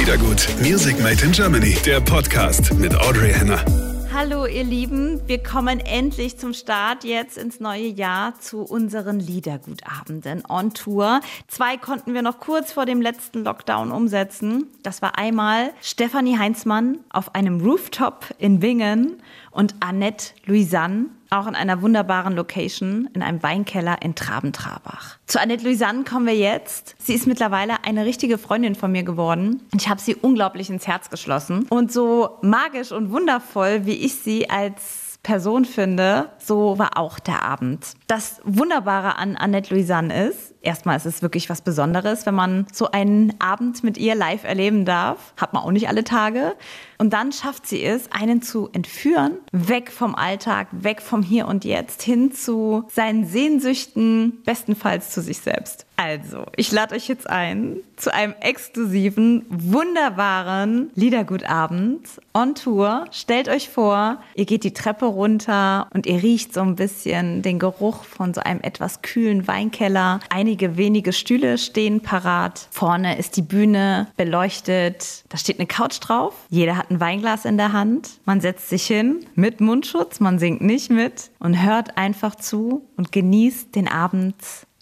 Liedergut, Music Made in Germany, der Podcast mit Audrey Henner. Hallo ihr Lieben, wir kommen endlich zum Start jetzt ins neue Jahr zu unseren Liedergutabenden on Tour. Zwei konnten wir noch kurz vor dem letzten Lockdown umsetzen. Das war einmal Stefanie Heinzmann auf einem Rooftop in Bingen und Annette Louisanne auch in einer wunderbaren Location in einem Weinkeller in Trabentrabach. Zu Annette Louisanne kommen wir jetzt. Sie ist mittlerweile eine richtige Freundin von mir geworden. Ich habe sie unglaublich ins Herz geschlossen. Und so magisch und wundervoll, wie ich sie als Person finde, so war auch der Abend. Das Wunderbare an Annette Louisanne ist, erstmal ist es wirklich was Besonderes, wenn man so einen Abend mit ihr live erleben darf. Hat man auch nicht alle Tage. Und dann schafft sie es, einen zu entführen, weg vom Alltag, weg vom Hier und Jetzt, hin zu seinen Sehnsüchten, bestenfalls zu sich selbst. Also, ich lade euch jetzt ein zu einem exklusiven, wunderbaren Liedergutabend on Tour. Stellt euch vor, ihr geht die Treppe runter und ihr riecht so ein bisschen den Geruch von so einem etwas kühlen Weinkeller. Einige wenige Stühle stehen parat. Vorne ist die Bühne beleuchtet. Da steht eine Couch drauf. Jeder hat ein Weinglas in der Hand. Man setzt sich hin mit Mundschutz, man singt nicht mit und hört einfach zu und genießt den Abend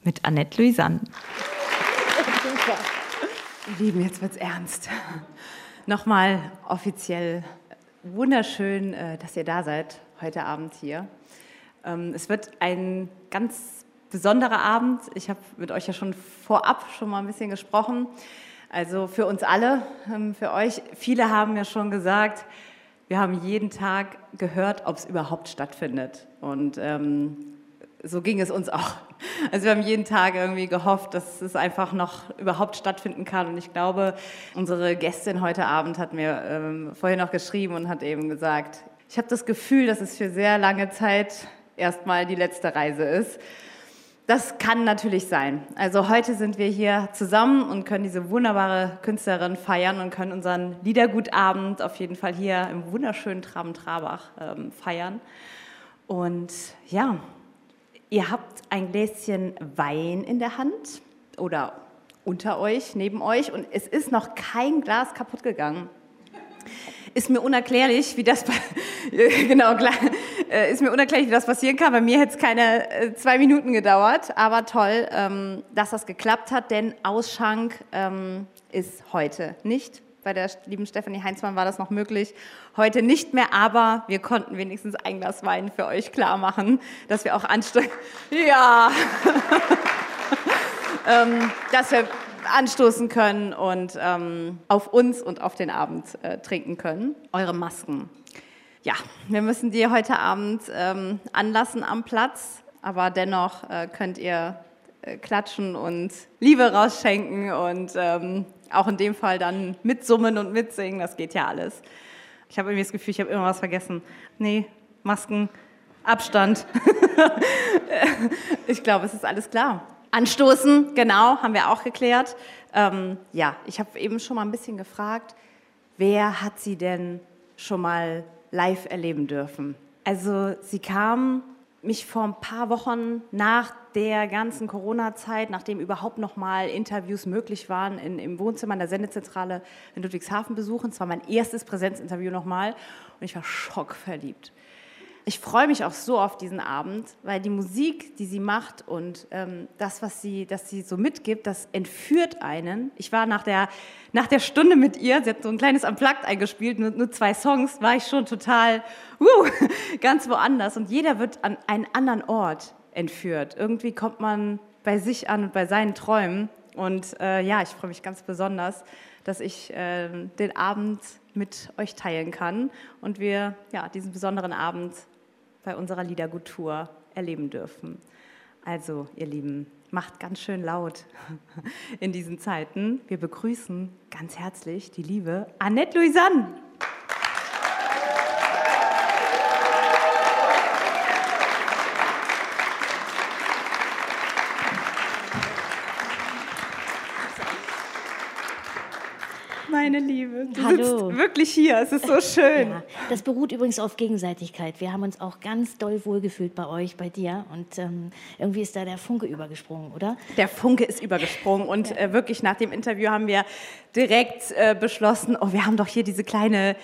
mit Annette. Super. Lieben, jetzt wird's ernst. Nochmal offiziell wunderschön, äh, dass ihr da seid heute Abend hier. Ähm, es wird ein ganz besonderer Abend. Ich habe mit euch ja schon vorab schon mal ein bisschen gesprochen. Also für uns alle, ähm, für euch. Viele haben ja schon gesagt, wir haben jeden Tag gehört, ob es überhaupt stattfindet. Und ähm, so ging es uns auch. Also wir haben jeden Tag irgendwie gehofft, dass es einfach noch überhaupt stattfinden kann. Und ich glaube, unsere Gästin heute Abend hat mir ähm, vorhin noch geschrieben und hat eben gesagt, ich habe das Gefühl, dass es für sehr lange Zeit erstmal die letzte Reise ist. Das kann natürlich sein. Also heute sind wir hier zusammen und können diese wunderbare Künstlerin feiern und können unseren Liedergutabend auf jeden Fall hier im wunderschönen Traben-Trabach ähm, feiern. Und ja, ihr habt ein Gläschen Wein in der Hand oder unter euch, neben euch und es ist noch kein Glas kaputt gegangen ist mir unerklärlich, wie das genau äh, ist mir unerklärlich, wie das passieren kann. Bei mir hätte es keine äh, zwei Minuten gedauert, aber toll, ähm, dass das geklappt hat, denn Ausschank ähm, ist heute nicht. Bei der lieben Stefanie Heinzmann war das noch möglich. Heute nicht mehr, aber wir konnten wenigstens ein Glas Wein für euch klar machen, dass wir auch anstrengen. Ja. ähm, dass wir anstoßen können und ähm, auf uns und auf den Abend äh, trinken können. Eure Masken. Ja, wir müssen die heute Abend ähm, anlassen am Platz, aber dennoch äh, könnt ihr äh, klatschen und Liebe rausschenken und ähm, auch in dem Fall dann mitsummen und mitsingen. Das geht ja alles. Ich habe irgendwie das Gefühl, ich habe immer was vergessen. Nee, Masken, Abstand. ich glaube, es ist alles klar. Anstoßen, genau, haben wir auch geklärt. Ähm, ja, ich habe eben schon mal ein bisschen gefragt, wer hat sie denn schon mal live erleben dürfen? Also sie kam mich vor ein paar Wochen nach der ganzen Corona-Zeit, nachdem überhaupt noch mal Interviews möglich waren, in, im Wohnzimmer in der Sendezentrale in Ludwigshafen besuchen. Es war mein erstes Präsenzinterview nochmal und ich war schockverliebt ich freue mich auch so auf diesen Abend, weil die Musik, die sie macht und ähm, das, was sie, das sie so mitgibt, das entführt einen. Ich war nach der, nach der Stunde mit ihr, sie hat so ein kleines Unplugged eingespielt, nur, nur zwei Songs, war ich schon total uh, ganz woanders. Und jeder wird an einen anderen Ort entführt. Irgendwie kommt man bei sich an und bei seinen Träumen. Und äh, ja, ich freue mich ganz besonders, dass ich äh, den Abend mit euch teilen kann und wir ja, diesen besonderen Abend bei unserer Liedergut-Tour erleben dürfen. Also, ihr Lieben, macht ganz schön laut in diesen Zeiten. Wir begrüßen ganz herzlich die liebe Annette Louisanne. Meine Liebe, du Hallo. sitzt wirklich hier. Es ist so schön. Ja, das beruht übrigens auf Gegenseitigkeit. Wir haben uns auch ganz doll wohlgefühlt bei euch, bei dir. Und ähm, irgendwie ist da der Funke übergesprungen, oder? Der Funke ist übergesprungen und äh, wirklich nach dem Interview haben wir direkt äh, beschlossen, oh, wir haben doch hier diese kleine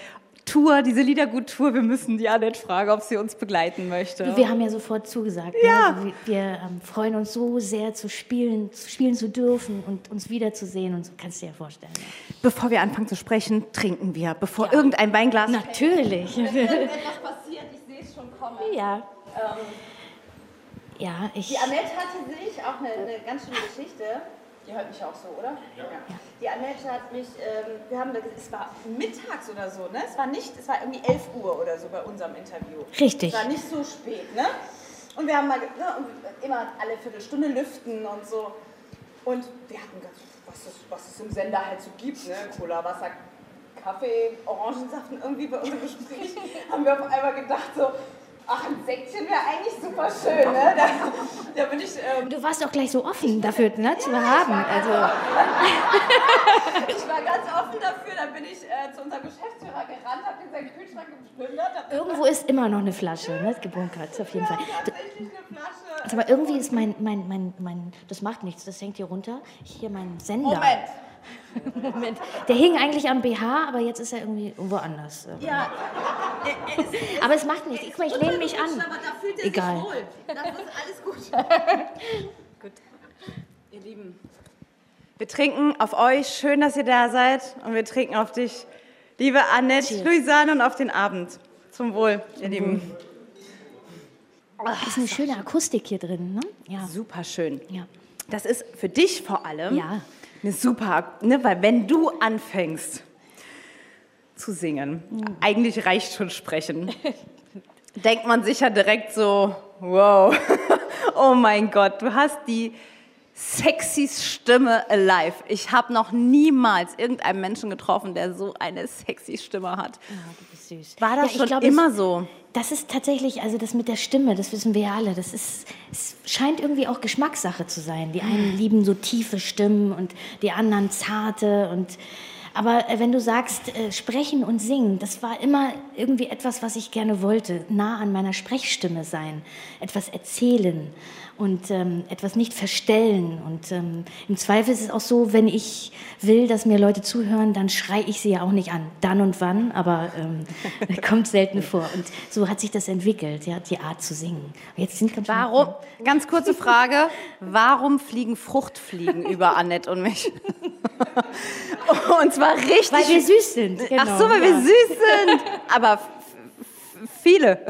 Tour, diese Liedergut-Tour. Wir müssen die Annette fragen, ob sie uns begleiten möchte. Du, Wir haben ja sofort zugesagt. Ja. Ne? Wir wir ähm, freuen uns so sehr zu spielen, zu spielen zu dürfen und uns wiederzusehen. Und so kannst du dir ja vorstellen. Ja. Bevor wir anfangen zu sprechen, trinken wir, bevor Ja. irgendein Weinglas. Natürlich. etwas passiert, ich sehe es schon kommen. ja. Ja, ich. Die Annette hatte sich auch eine, eine ganz schöne Geschichte. Die hört mich auch so, oder? Ja. Die Annette hat mich, ähm, wir haben, es war mittags oder so, ne? Es war nicht, es war irgendwie 11 Uhr oder so bei unserem Interview. Richtig. Es war nicht so spät, ne? Und wir haben mal, ne, immer alle Viertelstunde lüften und so. Und wir hatten ganz, was es, was es im Sender halt so gibt, ne? Cola, Wasser, Kaffee, Orangensaft und irgendwie bei unserem Gespräch haben wir auf einmal gedacht so, ach, ein Säckchen wäre eigentlich super schön, ne? Da, da bin ich, ähm, Du warst auch gleich so offen dafür ne, zu haben. Also, ich war ganz offen dafür, dann bin ich äh, zu unserem Geschäftsführer gerannt, hab den seinen Kühlschrank geplündert, irgendwo ist immer noch eine Flasche, ne, gebunkert, auf jeden Fall. Du, tatsächlich eine Flasche. Aber irgendwie ist mein, mein, mein, mein, das macht nichts, das hängt hier runter. Hier mein Sender. Moment. Moment. Der hing eigentlich am BH, aber jetzt ist er irgendwie woanders. Ja, Aber es macht nichts. Mal, ich lehne mich an. aber da fühlt er Egal. sich wohl. Das ist alles gut. gut. Ihr Lieben, Wir trinken auf euch, schön, dass ihr da seid. Und wir trinken auf dich, liebe Annette, Cheers. Luisanne und auf den Abend. Zum Wohl, ihr Lieben. Ist eine schöne Akustik hier drin, ne? Ja. Super schön. Ja. Das ist für dich vor allem Ja. Eine super, ne, weil wenn du anfängst zu singen, eigentlich reicht schon sprechen, denkt man sich ja direkt so, wow, oh mein Gott, du hast die sexy Stimme alive. Ich habe noch niemals irgendeinen Menschen getroffen, der so eine sexy Stimme hat. Ja, du bist süß. War das ja, schon glaub, immer es, so? Das ist tatsächlich, also das mit der Stimme, das wissen wir ja alle, das ist, es scheint irgendwie auch Geschmackssache zu sein. Die einen lieben so tiefe Stimmen und die anderen zarte und aber äh, wenn du sagst, äh, sprechen und singen, das war immer irgendwie etwas, was ich gerne wollte, nah an meiner Sprechstimme sein, etwas erzählen und ähm, etwas nicht verstellen. Und ähm, im Zweifel ist es auch so, wenn ich will, dass mir Leute zuhören, dann schreie ich sie ja auch nicht an, dann und wann, aber ähm, kommt selten vor. Und so hat sich das entwickelt, ja, die Art zu singen. Jetzt sind Warum, ganz kurze Frage, warum fliegen Fruchtfliegen über Annette und mich? Und zwar richtig. Weil wir süß sind. Genau, Ach so, weil wir ja. süß sind. Aber viele.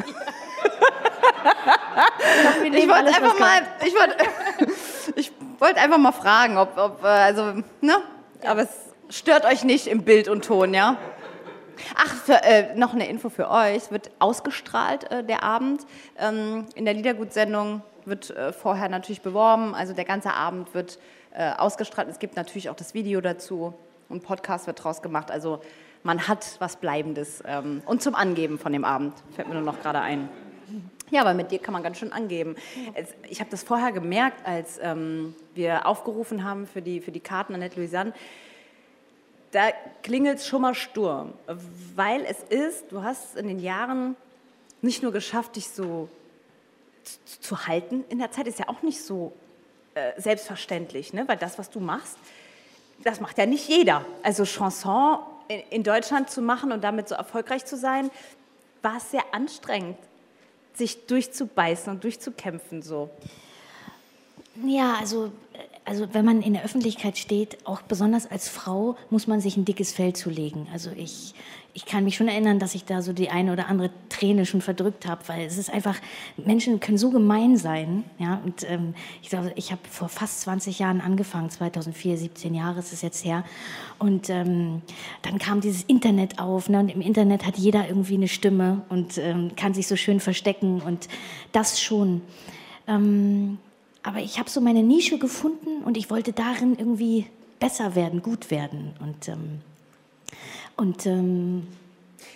Wir Ich wollte einfach mal, ich wollte, ich wollte einfach mal fragen, ob, ob äh, also, ne? Aber es stört euch nicht im Bild und Ton, ja? Ach, für, äh, noch eine Info für euch. Es wird ausgestrahlt, äh, der Abend. Ähm, in der Liedergut-Sendung wird äh, vorher natürlich beworben. Also der ganze Abend wird äh, ausgestrahlt. Es gibt natürlich auch das Video dazu. Ein Podcast wird draus gemacht. Also man hat was Bleibendes. Ähm, und zum Angeben von dem Abend. Fällt mir nur noch gerade ein. Ja, aber mit dir kann man ganz schön angeben. Ich habe das vorher gemerkt, als ähm, wir aufgerufen haben für die, für die Karten Annette Louisanne. Da klingelt schon mal Sturm, weil es ist, du hast in den Jahren nicht nur geschafft, dich so zu, zu halten. In der Zeit ist ja auch nicht so äh, selbstverständlich, ne? weil das, was du machst, das macht ja nicht jeder. Also Chanson in, in Deutschland zu machen und damit so erfolgreich zu sein, war es sehr anstrengend, sich durchzubeißen und durchzukämpfen so. Ja, also, also wenn man in der Öffentlichkeit steht, auch besonders als Frau, muss man sich ein dickes Fell zulegen. Also ich, ich kann mich schon erinnern, dass ich da so die eine oder andere Träne schon verdrückt habe, weil es ist einfach, Menschen können so gemein sein. Ja? Und ähm, ich glaube, ich habe vor fast 20 Jahren angefangen, 2004, 17 Jahre ist es jetzt her. Und ähm, dann kam dieses Internet auf. Ne? Und im Internet hat jeder irgendwie eine Stimme und ähm, kann sich so schön verstecken. Und das schon. Ähm, aber ich habe so meine Nische gefunden und ich wollte darin irgendwie besser werden, gut werden. Und, ähm, und ähm,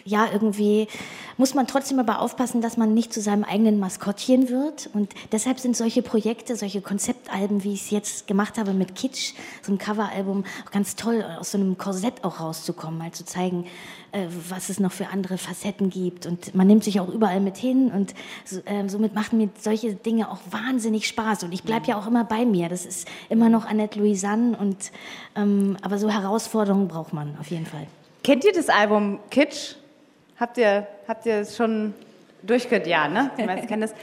ja, irgendwie muss man trotzdem aber aufpassen, dass man nicht zu seinem eigenen Maskottchen wird. Und deshalb sind solche Projekte, solche Konzeptalben, wie ich es jetzt gemacht habe mit Kitsch, so einem Coveralbum, auch ganz toll, aus so einem Korsett auch rauszukommen, mal zu zeigen, äh, was es noch für andere Facetten gibt. Und man nimmt sich auch überall mit hin und so, äh, somit machen mir solche Dinge auch wahnsinnig Spaß. Und ich bleibe ja auch immer bei mir. Das ist immer noch Annette Louisanne und ähm, aber so Herausforderungen braucht man auf jeden Fall. Kennt ihr das Album Kitsch? Habt ihr, habt ihr es schon durchgehört? Ja, ne? Die meisten kennen das.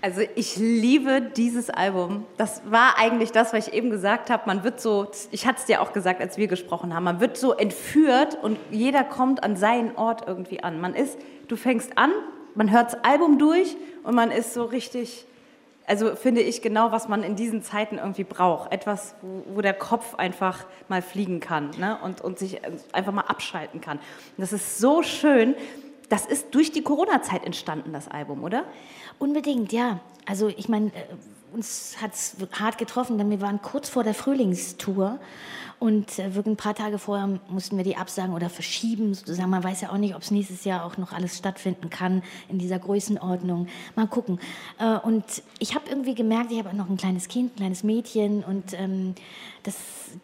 Also ich liebe dieses Album. Das war eigentlich das, was ich eben gesagt habe. Man wird so, ich hatte es dir auch gesagt, als wir gesprochen haben, man wird so entführt und jeder kommt an seinen Ort irgendwie an. Man ist, du fängst an, man hört das Album durch und man ist so richtig, also finde ich genau, was man in diesen Zeiten irgendwie braucht. Etwas, wo, der Kopf einfach mal fliegen kann ne? und, und sich einfach mal abschalten kann. Und das ist so schön. Das ist durch die Corona-Zeit entstanden, das Album, oder? Unbedingt, ja. Also ich meine, äh, uns hat es hart getroffen, denn wir waren kurz vor der Frühlingstour und äh, wirklich ein paar Tage vorher mussten wir die absagen oder verschieben. Sozusagen. Man weiß ja auch nicht, ob es nächstes Jahr auch noch alles stattfinden kann in dieser Größenordnung. Mal gucken. Äh, und ich habe irgendwie gemerkt, ich habe noch ein kleines Kind, ein kleines Mädchen und ähm, das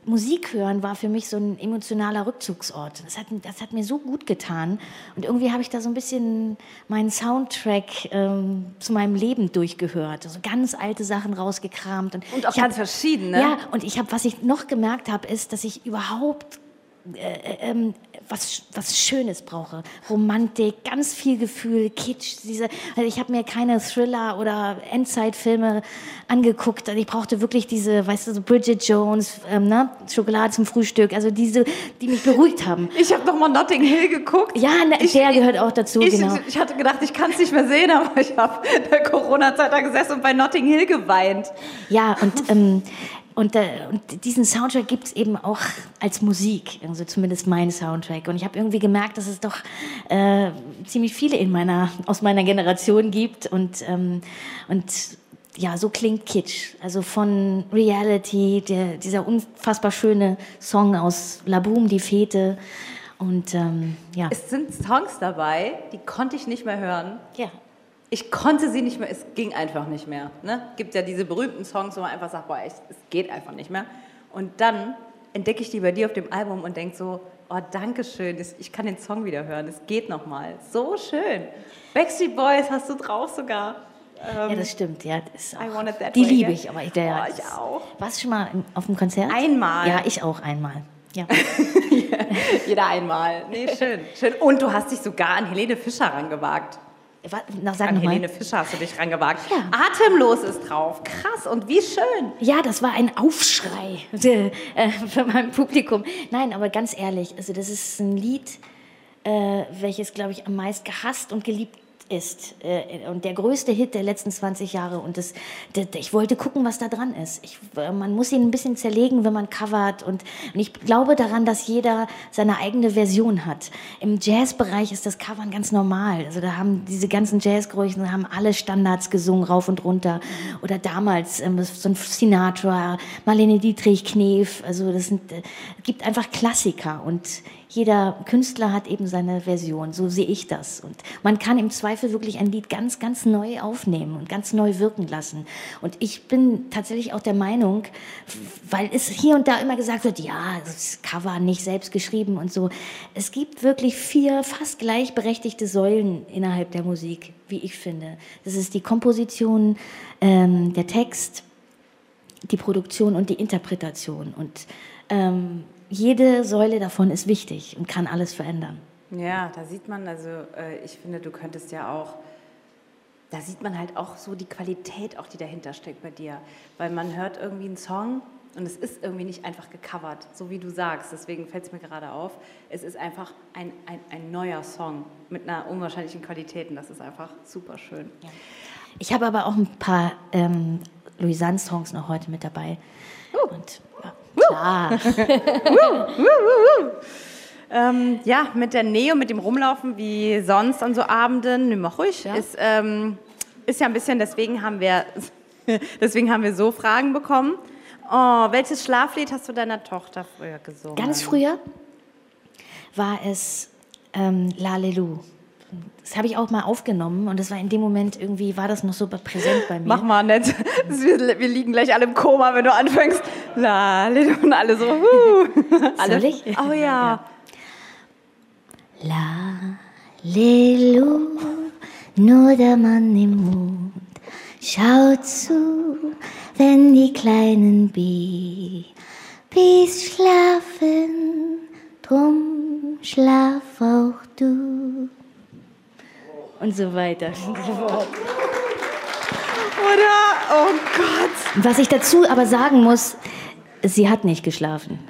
Musik hören war für mich so ein emotionaler Rückzugsort. Das hat, das hat mir so gut getan. Und irgendwie habe ich da so ein bisschen meinen Soundtrack ähm, zu meinem Leben durchgehört. Also ganz alte Sachen rausgekramt. Und, und auch ganz hab, verschiedene. Ja, und ich habe, was ich noch gemerkt habe, ist, dass ich überhaupt äh, äh, ähm, was, was Schönes brauche. Romantik, ganz viel Gefühl, Kitsch. Diese, also ich habe mir keine Thriller oder Endzeitfilme angeguckt. Also ich brauchte wirklich diese, weißt du, so Bridget Jones, ähm, ne? Schokolade zum Frühstück. Also diese, die mich beruhigt haben. Ich habe noch mal Notting Hill geguckt. Ja, ne, ich, der gehört auch dazu, ich, genau. Ich hatte gedacht, ich kann es nicht mehr sehen, aber ich habe in der Corona-Zeit da gesessen und bei Notting Hill geweint. Ja, und ähm, und, äh, und, diesen Soundtrack gibt es eben auch als Musik, also zumindest mein Soundtrack. Und ich habe irgendwie gemerkt, dass es doch äh, ziemlich viele in meiner, aus meiner Generation gibt. Und, ähm, und ja, so klingt Kitsch. Also von Reality, der, dieser unfassbar schöne Song aus La Boom, die Fete. Und ähm, ja. Es sind Songs dabei, die konnte ich nicht mehr hören. Ja ich konnte sie nicht mehr, es ging einfach nicht mehr. Ne? Gibt ja diese berühmten Songs, wo man einfach sagt, boah, ich, es geht einfach nicht mehr. Und dann entdecke ich die bei dir auf dem Album und denke so, oh, danke schön, ich kann den Song wieder hören, es geht nochmal. So schön. Backstreet Boys hast du drauf sogar. Ähm, ja, das stimmt. Ja, das die liebe ich, aber ich, der, oh, ich auch. Warst du schon mal auf dem Konzert? Einmal. Ja, ich auch einmal. Ja. Jeder einmal. Nee, schön, schön. Und du hast dich sogar an Helene Fischer rangewagt. Na, sag An Helene mal. Fischer hast du dich rangewagt. Ja. Atemlos ist drauf. Krass und wie schön. Ja, das war ein Aufschrei äh, für mein Publikum. Nein, aber ganz ehrlich, also das ist ein Lied, äh, welches, glaube ich, am meisten gehasst und geliebt ist äh, und der größte Hit der letzten 20 Jahre und das, das, ich wollte gucken, was da dran ist. Ich, man muss ihn ein bisschen zerlegen, wenn man covert und, und ich glaube daran, dass jeder seine eigene Version hat. Im Jazzbereich ist das Covern ganz normal. Also da haben diese ganzen Jazzgrößen haben alle Standards gesungen rauf und runter oder damals ähm, so ein Sinatra, Marlene Dietrich, Knef. Also das sind, äh, gibt einfach Klassiker und jeder Künstler hat eben seine Version, so sehe ich das. Und man kann im Zweifel wirklich ein Lied ganz, ganz neu aufnehmen und ganz neu wirken lassen. Und ich bin tatsächlich auch der Meinung, weil es hier und da immer gesagt wird, ja, das Cover nicht selbst geschrieben und so. Es gibt wirklich vier fast gleichberechtigte Säulen innerhalb der Musik, wie ich finde. Das ist die Komposition, ähm, der Text, die Produktion und die Interpretation. Und ähm, jede Säule davon ist wichtig und kann alles verändern. Ja, da sieht man, also äh, ich finde, du könntest ja auch, da sieht man halt auch so die Qualität, auch die dahinter steckt bei dir. Weil man hört irgendwie einen Song und es ist irgendwie nicht einfach gecovert, so wie du sagst. Deswegen fällt es mir gerade auf. Es ist einfach ein, ein, ein neuer Song mit einer unwahrscheinlichen Qualität und das ist einfach super schön. Ja. Ich habe aber auch ein paar ähm, Louisanne-Songs noch heute mit dabei. Uh. Und Klar. ähm, ja, mit der Nähe, mit dem Rumlaufen wie sonst an so Abenden, nimm mal ruhig, ja. Ist, ähm, ist ja ein bisschen, deswegen haben wir, deswegen haben wir so Fragen bekommen. Oh, welches Schlaflied hast du deiner Tochter früher gesungen? Ganz früher war es ähm, Lalelu. Das habe ich auch mal aufgenommen und das war in dem Moment irgendwie, war das noch so präsent bei mir. Mach mal nett. Wir, wir liegen gleich alle im Koma, wenn du anfängst. Lalelu und alle so. Huh. Soll ich? Oh ja. Lalelu, nur der Mann im Mond schaut zu, wenn die kleinen Babys schlafen, drum schlaf auch du. Und so weiter. Oder? Oh Gott. Was ich dazu aber sagen muss, sie hat nicht geschlafen.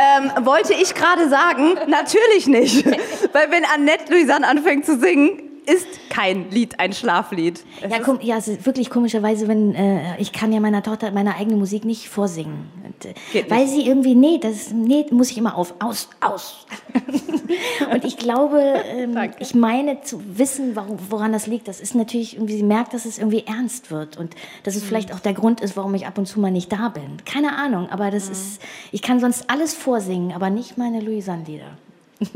Ähm, wollte ich gerade sagen, natürlich nicht. Weil wenn Annette Louisanne anfängt zu singen, ist kein Lied ein Schlaflied. Es Ja, ist- kom ja, es ist wirklich komischerweise, wenn äh, ich kann ja meiner Tochter meine eigene Musik nicht vorsingen, und, äh, weil sie irgendwie nee, das nee, muss ich immer auf aus aus. und ich glaube, ähm, ich meine zu wissen, warum, woran das liegt. Das ist natürlich irgendwie, sie merkt, dass es irgendwie ernst wird und dass es vielleicht auch der Grund ist, warum ich ab und zu mal nicht da bin. Keine Ahnung, aber das ist, ich kann sonst alles vorsingen, aber nicht meine Louisanne-Lieder.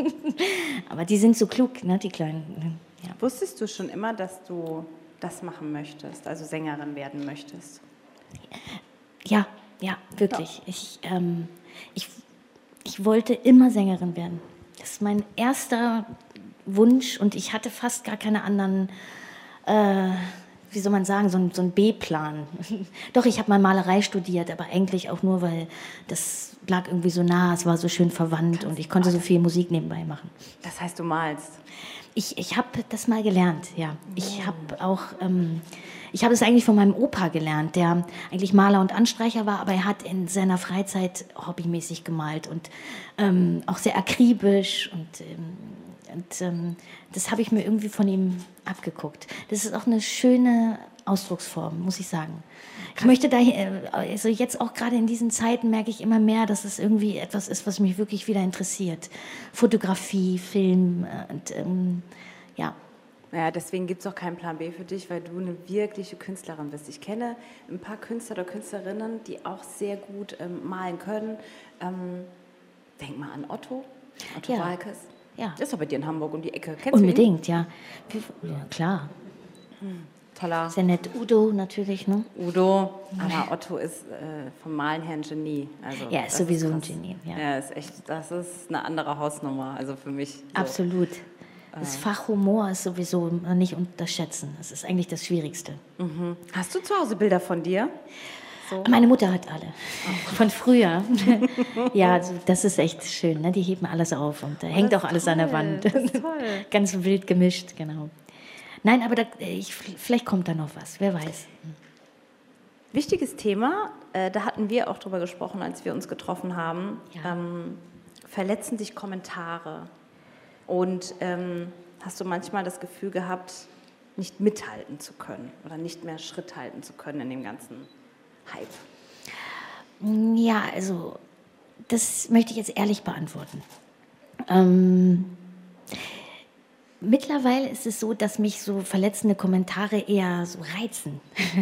aber die sind so klug, ne, die kleinen. Ja. Wusstest du schon immer, dass du das machen möchtest, also Sängerin werden möchtest? Ja, ja, wirklich. Ich, ähm, ich, ich wollte immer Sängerin werden. Das ist mein erster Wunsch und ich hatte fast gar keine anderen, äh, wie soll man sagen, so, ein- so einen B-Plan. Doch, ich habe mal Malerei studiert, aber eigentlich auch nur, weil das lag irgendwie so nah, es war so schön verwandt und ich konnte so viel Musik nebenbei machen. Das heißt, du malst. Ich, ich habe das mal gelernt, ja. Ich habe auch, ähm, ich habe es eigentlich von meinem Opa gelernt, der eigentlich Maler und Anstreicher war, aber er hat in seiner Freizeit hobbymäßig gemalt und ähm, auch sehr akribisch und, ähm, und ähm, das habe ich mir irgendwie von ihm abgeguckt. Das ist auch eine schöne Ausdrucksform, muss ich sagen. Ich möchte da, äh, also jetzt auch gerade in diesen Zeiten merke ich immer mehr, dass es irgendwie etwas ist, was mich wirklich wieder interessiert. Fotografie, Film äh, und ähm, ja. Naja, deswegen gibt es auch keinen Plan B für dich, weil du eine wirkliche Künstlerin bist. Ich kenne ein paar Künstler oder Künstlerinnen, die auch sehr gut ähm, malen können. Ähm, denk mal an Otto, Otto Ja. Walkes. Ja. Das ist bei dir in Hamburg um die Ecke. Kennst? Unbedingt, ja. Ja. Klar. Toller Sehr nett. Udo natürlich, ne? Udo. Aber Otto ist äh, vom Malen her ein Genie. Also, Ja, ist das sowieso ein krass. Genie, ja. Ja, ist echt, das ist eine andere Hausnummer. Also für mich. So. Absolut. Das Fach Humor ist sowieso nicht unterschätzen. Das ist eigentlich das Schwierigste. Hast du zu Hause Bilder von dir? Meine Mutter hat alle. Von früher. ja, also das ist echt schön. Ne? Die heben alles auf und da hängt auch alles an der Wand. Das ist toll. Ganz wild gemischt, genau. Nein, aber da, ich, vielleicht kommt da noch was. Wer weiß. Wichtiges Thema, äh, da hatten wir auch drüber gesprochen, als wir uns getroffen haben. Ja. Ähm, verletzen dich Kommentare? Und ähm, hast du manchmal das Gefühl gehabt, nicht mithalten zu können oder nicht mehr Schritt halten zu können in dem ganzen Hype? Ja, also das möchte ich jetzt ehrlich beantworten. Ähm, mittlerweile ist es so, dass mich so verletzende Kommentare eher so reizen.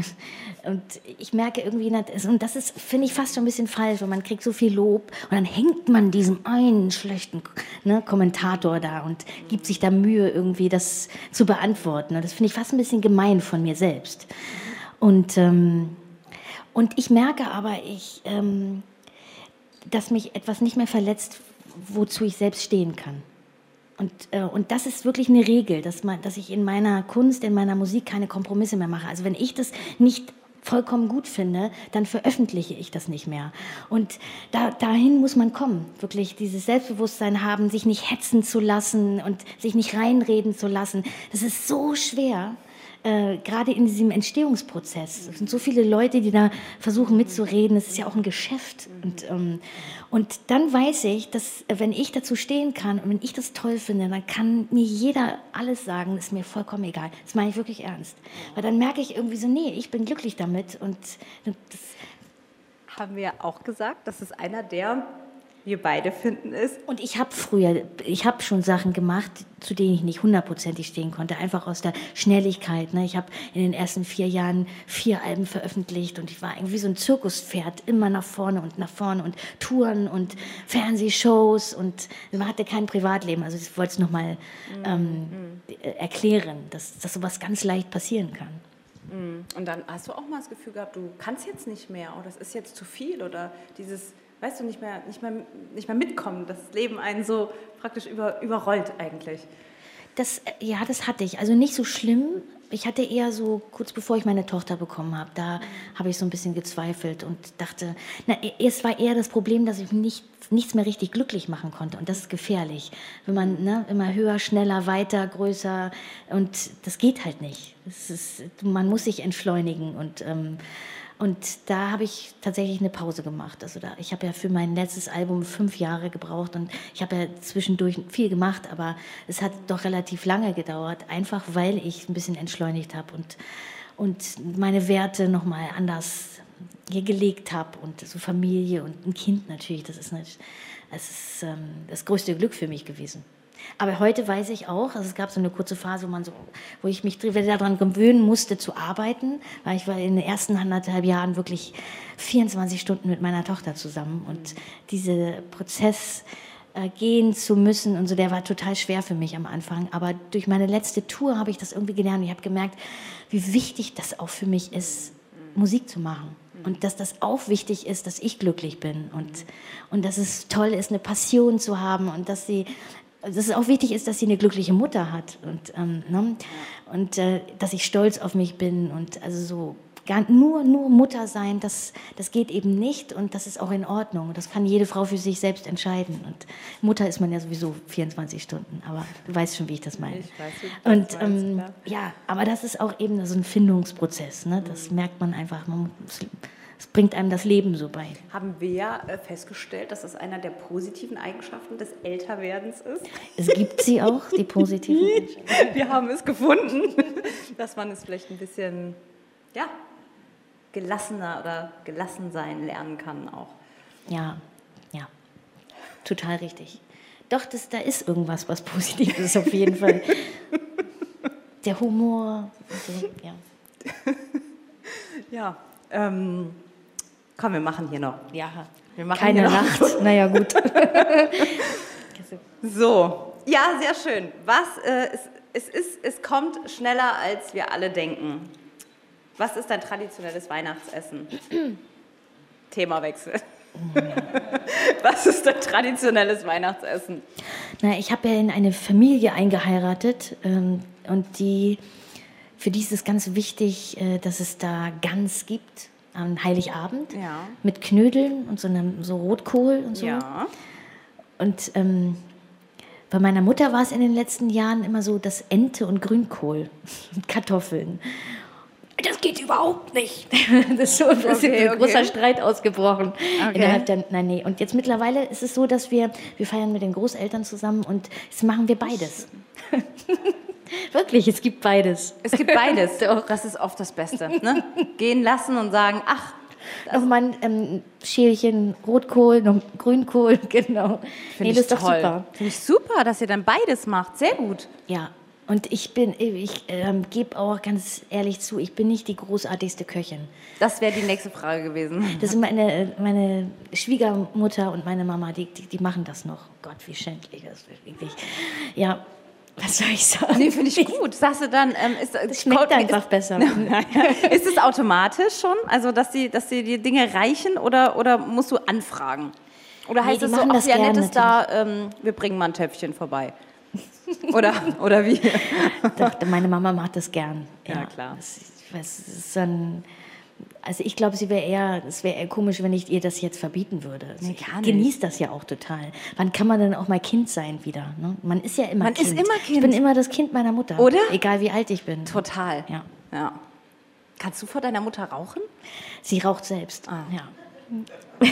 und ich merke irgendwie, und das ist, finde ich, fast schon ein bisschen falsch, weil man kriegt so viel Lob und dann hängt man diesem einen schlechten ne, Kommentator da und gibt sich da Mühe, irgendwie das zu beantworten. Und das finde ich fast ein bisschen gemein von mir selbst. Und, ähm, und ich merke aber, ich, ähm, dass mich etwas nicht mehr verletzt, wozu ich selbst stehen kann. Und, äh, und das ist wirklich eine Regel, dass, man, dass ich in meiner Kunst, in meiner Musik keine Kompromisse mehr mache. Also wenn ich das nicht vollkommen gut finde, dann veröffentliche ich das nicht mehr. Und da, dahin muss man kommen, wirklich dieses Selbstbewusstsein haben, sich nicht hetzen zu lassen und sich nicht reinreden zu lassen. Das ist so schwer äh, gerade in diesem Entstehungsprozess. Es sind so viele Leute, die da versuchen mitzureden. Es ist ja auch ein Geschäft. Und, ähm, und dann weiß ich, dass äh, wenn ich dazu stehen kann und wenn ich das toll finde, dann kann mir jeder alles sagen, ist mir vollkommen egal. Das meine ich wirklich ernst. Weil dann merke ich irgendwie so, nee, ich bin glücklich damit. Und das, Haben wir auch gesagt, das ist einer der wir beide finden, ist. Und ich habe früher, ich habe schon Sachen gemacht, zu denen ich nicht hundertprozentig stehen konnte, einfach aus der Schnelligkeit. Ne? Ich habe in den ersten vier Jahren vier Alben veröffentlicht und ich war irgendwie so ein Zirkuspferd, immer nach vorne und nach vorne und Touren und Fernsehshows und man hatte kein Privatleben. Also ich wollte es nochmal ähm, erklären, dass, dass sowas ganz leicht passieren kann. Und dann hast du auch mal das Gefühl gehabt, du kannst jetzt nicht mehr oder das ist jetzt zu viel oder dieses weißt du, nicht mehr, nicht mehr, nicht mehr mitkommen, das Leben einen so praktisch über, überrollt eigentlich. Das, äh, ja, das hatte ich. Also nicht so schlimm. Ich hatte eher so, kurz bevor ich meine Tochter bekommen habe, da habe ich so ein bisschen gezweifelt und dachte, na, es war eher das Problem, dass ich nicht, nichts mehr richtig glücklich machen konnte. Und das ist gefährlich. Wenn man ne, immer höher, schneller, weiter, größer und das geht halt nicht. Ist, man muss sich entschleunigen und ähm, und da habe ich tatsächlich eine Pause gemacht. Also da, ich habe ja für mein letztes Album fünf Jahre gebraucht und ich habe ja zwischendurch viel gemacht, aber es hat doch relativ lange gedauert, einfach weil ich ein bisschen entschleunigt habe und, und meine Werte nochmal anders hier gelegt habe und so Familie und ein Kind natürlich, das ist, nicht, das, ist ähm, das größte Glück für mich gewesen. Aber heute weiß ich auch, also es gab so eine kurze Phase, wo, man so, wo ich mich daran gewöhnen musste zu arbeiten, weil ich war in den ersten anderthalb Jahren wirklich 24 Stunden mit meiner Tochter zusammen und dieser Prozess äh, gehen zu müssen und so, der war total schwer für mich am Anfang. Aber durch meine letzte Tour habe ich das irgendwie gelernt. Ich habe gemerkt, wie wichtig das auch für mich ist, Musik zu machen. Und dass das auch wichtig ist, dass ich glücklich bin und, und dass es toll ist, eine Passion zu haben und dass sie dass es auch wichtig ist, dass sie eine glückliche Mutter hat und, ähm, ne? und äh, dass ich stolz auf mich bin und also so gar, nur, nur Mutter sein, das, das geht eben nicht und das ist auch in Ordnung. Das kann jede Frau für sich selbst entscheiden. Und Mutter ist man ja sowieso 24 Stunden, aber du weißt schon, wie ich das meine. Ich weiß, du und meinst, ähm, ja, aber das ist auch eben so ein Findungsprozess. Ne? Das mhm. merkt man einfach. Man muss, es bringt einem das Leben so bei. Haben wir ja äh, festgestellt, dass das einer der positiven Eigenschaften des Älterwerdens ist. Es gibt sie auch, die positiven Eigenschaften. Wir haben es gefunden, dass man es vielleicht ein bisschen ja, gelassener oder gelassen sein lernen kann auch. Ja, ja, total richtig. Doch, das, da ist irgendwas, was positiv ist auf jeden Fall. Der Humor. Ja. ja, ähm, Komm, wir machen hier noch. Ja, wir machen keine Nacht. naja, gut. so, ja, sehr schön. Was, äh, es, es, ist, es kommt schneller, als wir alle denken. Was ist dein traditionelles Weihnachtsessen? Themawechsel. Was ist dein traditionelles Weihnachtsessen? Na, ich habe ja in eine Familie eingeheiratet ähm, und die, für die ist es ganz wichtig, äh, dass es da Gans gibt am Heiligabend ja. mit Knödeln und so, einem, so Rotkohl und so. Ja. Und ähm, bei meiner Mutter war es in den letzten Jahren immer so, dass Ente und Grünkohl und Kartoffeln. Das geht überhaupt nicht. Das ist so das okay, ist ein großer Streit ausgebrochen. Okay. Innerhalb der, nein, nee. Und jetzt mittlerweile ist es so, dass wir, wir feiern mit den Großeltern zusammen und jetzt machen wir beides. Wirklich, es gibt beides. Es gibt beides. das ist oft das Beste. Ne? Gehen lassen und sagen, ach. Noch mal ein ähm, Schälchen Rotkohl, noch Grünkohl, genau. Finde nee, ich toll. super. Finde ich super, dass ihr dann beides macht. Sehr gut. Ja, und ich bin, ich ähm, gebe auch ganz ehrlich zu, ich bin nicht die großartigste Köchin. Das wäre die nächste Frage gewesen. Das sind meine, meine Schwiegermutter und meine Mama, die, die, die machen das noch. Gott, wie schändlich das ist wirklich. Ja, was soll ich sagen? Nee, finde ich gut. Sagst du dann, ähm, ist, das schmeckt einfach ist, besser. ist es automatisch schon? Also, dass sie, dass sie die Dinge reichen oder, oder musst du anfragen? Oder heißt nee, es so, ach, ja, nett ist da, ähm, wir bringen mal ein Töpfchen vorbei? oder, oder wie? Doch, meine Mama macht das gern. Ja, ja klar. Das, ich weiß, es ist dann also ich glaube, sie wäre eher, es wäre eher komisch, wenn ich ihr das jetzt verbieten würde. Sie genießt das ja auch total. Wann kann man denn auch mal Kind sein wieder? Ne? Man ist ja immer man Kind. Man ist immer Kind. Ich bin immer das Kind meiner Mutter. Oder? Egal wie alt ich bin. Total. Ja. ja. Kannst du vor deiner Mutter rauchen? Sie raucht selbst. Ah. Ja.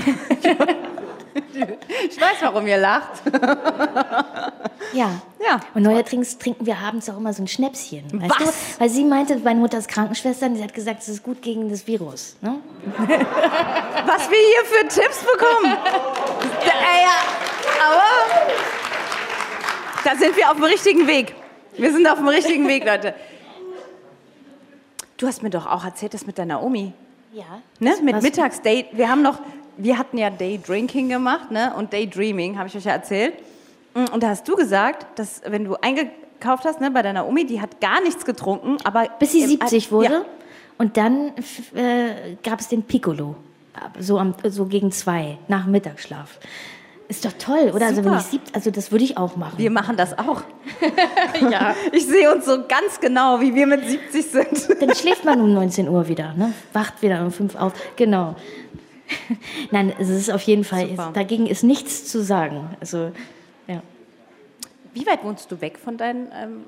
ich weiß, warum ihr lacht. ja. Ja. Und neuerdings trinken wir abends auch immer so ein Schnäpschen. Weißt Was? Du? Weil sie meinte, meine Mutter ist Krankenschwester und sie hat gesagt, es ist gut gegen das Virus. Ne? Was wir hier für Tipps bekommen. ja. Aber da sind wir auf dem richtigen Weg. Wir sind auf dem richtigen Weg, Leute. Du hast mir doch auch erzählt, das mit deiner Omi. Ja. Ne? Mit Mittagsdate. Wir haben noch, wir hatten ja Daydrinking gemacht, ne? Und Daydreaming, habe ich euch ja erzählt. Mm, Und da hast du gesagt, dass wenn du eingekauft hast, ne, bei deiner Omi, die hat gar nichts getrunken, aber Bis sie im- 70 wurde. Ja. Und dann äh, gab es den Piccolo. So, am, so gegen zwei, nach dem Mittagsschlaf. Ist doch toll, oder? Also, wenn Super. ich sieb, also das würde ich auch machen. Wir machen das auch. ja. Ich sehe uns so ganz genau, wie wir mit 70 sind. Dann schläft man um 19 Uhr wieder, ne? wacht wieder um 5 auf. Genau. Nein, es ist auf jeden Fall, Super. dagegen ist nichts zu sagen. Also. Wie weit wohnst du weg von deinen? Ähm,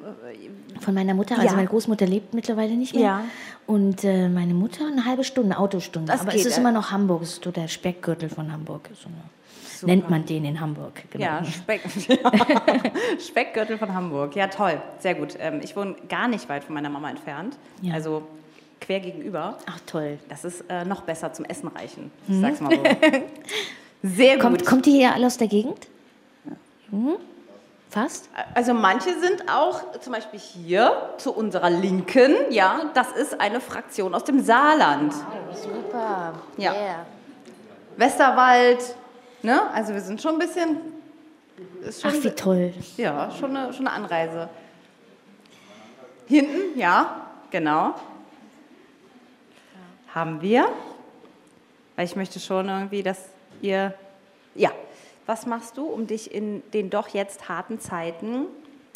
Von meiner Mutter, also Ja. meine Großmutter lebt mittlerweile nicht mehr. Ja. Und äh, meine Mutter eine halbe Stunde, Autostunde. Das Aber es ist äh. immer noch Hamburg, es ist so der Speckgürtel von Hamburg. So eine, nennt man den in Hamburg. Genau. ja, Speck, Speckgürtel von Hamburg. Ja, toll, sehr gut. Ähm, ich wohne gar nicht weit von meiner Mama entfernt. Ja. Also quer gegenüber. Ach toll. Das ist äh, noch besser zum Essen reichen. Ich sag's mal so. Sehr gut. Kommt, kommt die hier alle aus der Gegend? Mhm. Fast? Also manche sind auch zum Beispiel hier zu unserer Linken. Ja, das ist eine Fraktion aus dem Saarland. Super. Ja. Westerwald. Ne? Also wir sind schon ein bisschen. Schon, Ach, wie toll. Ja, schon eine, schon eine Anreise. Hinten, ja, genau. Haben wir. Weil ich möchte schon irgendwie, dass ihr. Ja. Was machst du, um dich in den doch jetzt harten Zeiten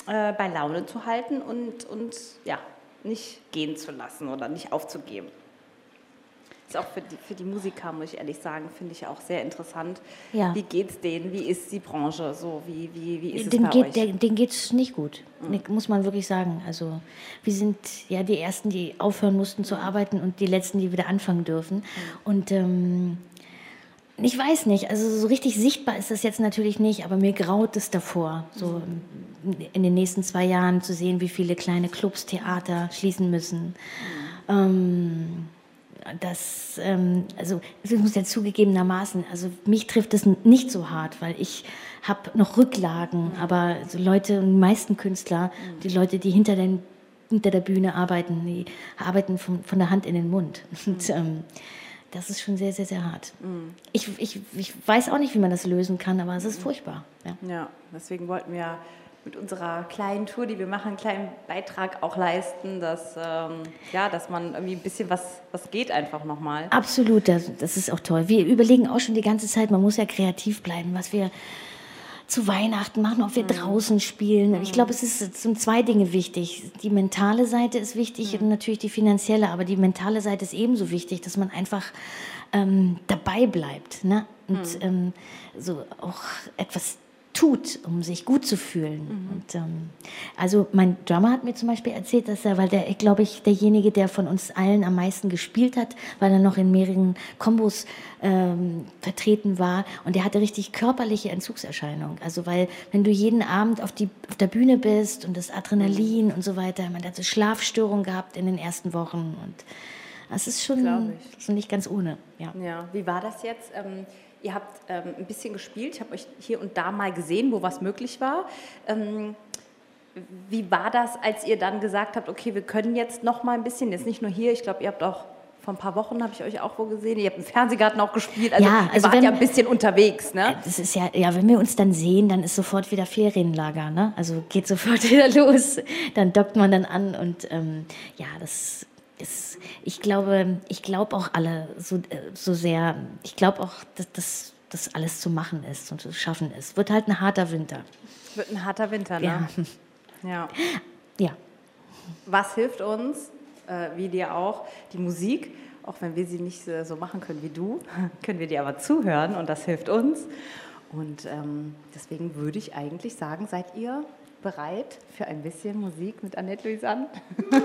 äh, bei Laune zu halten und, und ja, nicht gehen zu lassen oder nicht aufzugeben? Ist auch für die, für die Musiker, muss ich ehrlich sagen, finde ich auch sehr interessant. Ja. Wie geht's denen? Wie ist die Branche so? Wie, wie, wie ist es Den bei geht, euch? der, denen geht es nicht gut, Ne, muss man wirklich sagen. Also wir sind ja die Ersten, die aufhören mussten zu arbeiten und die Letzten, die wieder anfangen dürfen. Und ähm, ich weiß nicht, also so richtig sichtbar ist das jetzt natürlich nicht, aber mir graut es davor, so in den nächsten zwei Jahren zu sehen, wie viele kleine Clubs, Theater schließen müssen. Ähm, das, ähm, also ich muss ja zugegebenermaßen, also mich trifft das nicht so hart, weil ich habe noch Rücklagen, aber so Leute, die meisten Künstler, die Leute, die hinter, den, hinter der Bühne arbeiten, die arbeiten von, von der Hand in den Mund. Und ähm, das ist schon sehr, sehr, sehr hart. Ich, ich, ich weiß auch nicht, wie man das lösen kann, aber es ist furchtbar. Ja. Ja, deswegen wollten wir mit unserer kleinen Tour, die wir machen, einen kleinen Beitrag auch leisten, dass, ähm, ja, dass man irgendwie ein bisschen was, was geht einfach nochmal. Absolut, das, das ist auch toll. Wir überlegen auch schon die ganze Zeit, man muss ja kreativ bleiben, was wir zu Weihnachten machen, ob wir draußen spielen. Ich glaube, es ist sind zwei Dinge wichtig. Die mentale Seite ist wichtig und natürlich die finanzielle, aber die mentale Seite ist ebenso wichtig, dass man einfach ähm, dabei bleibt ne? und ähm, so auch etwas tut, um sich gut zu fühlen. Und, ähm, also mein Drummer hat mir zum Beispiel erzählt, dass er, weil der, glaube ich, derjenige, der von uns allen am meisten gespielt hat, weil er noch in mehreren Kombos ähm, vertreten war und der hatte richtig körperliche Entzugserscheinungen. Also weil wenn du jeden Abend auf, die, auf der Bühne bist und das Adrenalin und so weiter, man hat so Schlafstörungen gehabt in den ersten Wochen und das ist schon, ist nicht ganz ohne. Ja. Ja, wie war das jetzt? Ähm, ihr habt ähm, ein bisschen gespielt, ich habe euch hier und da mal gesehen, wo was möglich war. Ähm, wie war das, als ihr dann gesagt habt, okay, wir können jetzt noch mal ein bisschen, jetzt nicht nur hier, ich glaube, ihr habt auch vor ein paar Wochen habe ich euch auch wo gesehen. Ihr habt im Fernsehgarten auch gespielt. Also, Ja, ihr also wart wenn- ja ein bisschen unterwegs, ne? Das ist ja, ja, wenn wir uns dann sehen, dann ist sofort wieder Ferienlager, ne? Also geht sofort wieder los. Dann dockt man dann an und ähm, ja, das ist, ich glaube, ich glaube auch alle so, äh, so sehr, ich glaube auch, dass das das alles zu machen ist und zu schaffen ist. Wird halt ein harter Winter. Wird ein harter Winter, ne? Ja. Ja. Ja. Was hilft uns, äh, wie dir auch, die Musik, auch wenn wir sie nicht so machen können wie du, können wir dir aber zuhören und das hilft uns. Und ähm, deswegen würde ich eigentlich sagen, seid ihr bereit für ein bisschen Musik mit Annette Louisanne?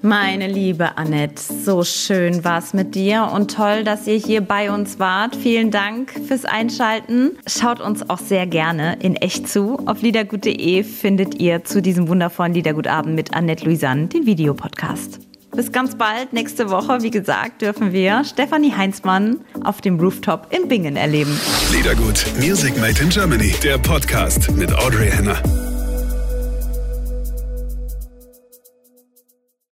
Meine liebe Annette, so schön war's mit dir und toll, dass ihr hier bei uns wart. Vielen Dank fürs Einschalten. Schaut uns auch sehr gerne in echt zu. Auf liedergut.de findet ihr zu diesem wundervollen Liedergutabend mit Annette Louisanne den Videopodcast. Bis ganz bald. Nächste Woche, wie gesagt, dürfen wir Stefanie Heinzmann auf dem Rooftop in Bingen erleben. Liedergut, Music Made in Germany, der Podcast mit Audrey Henner.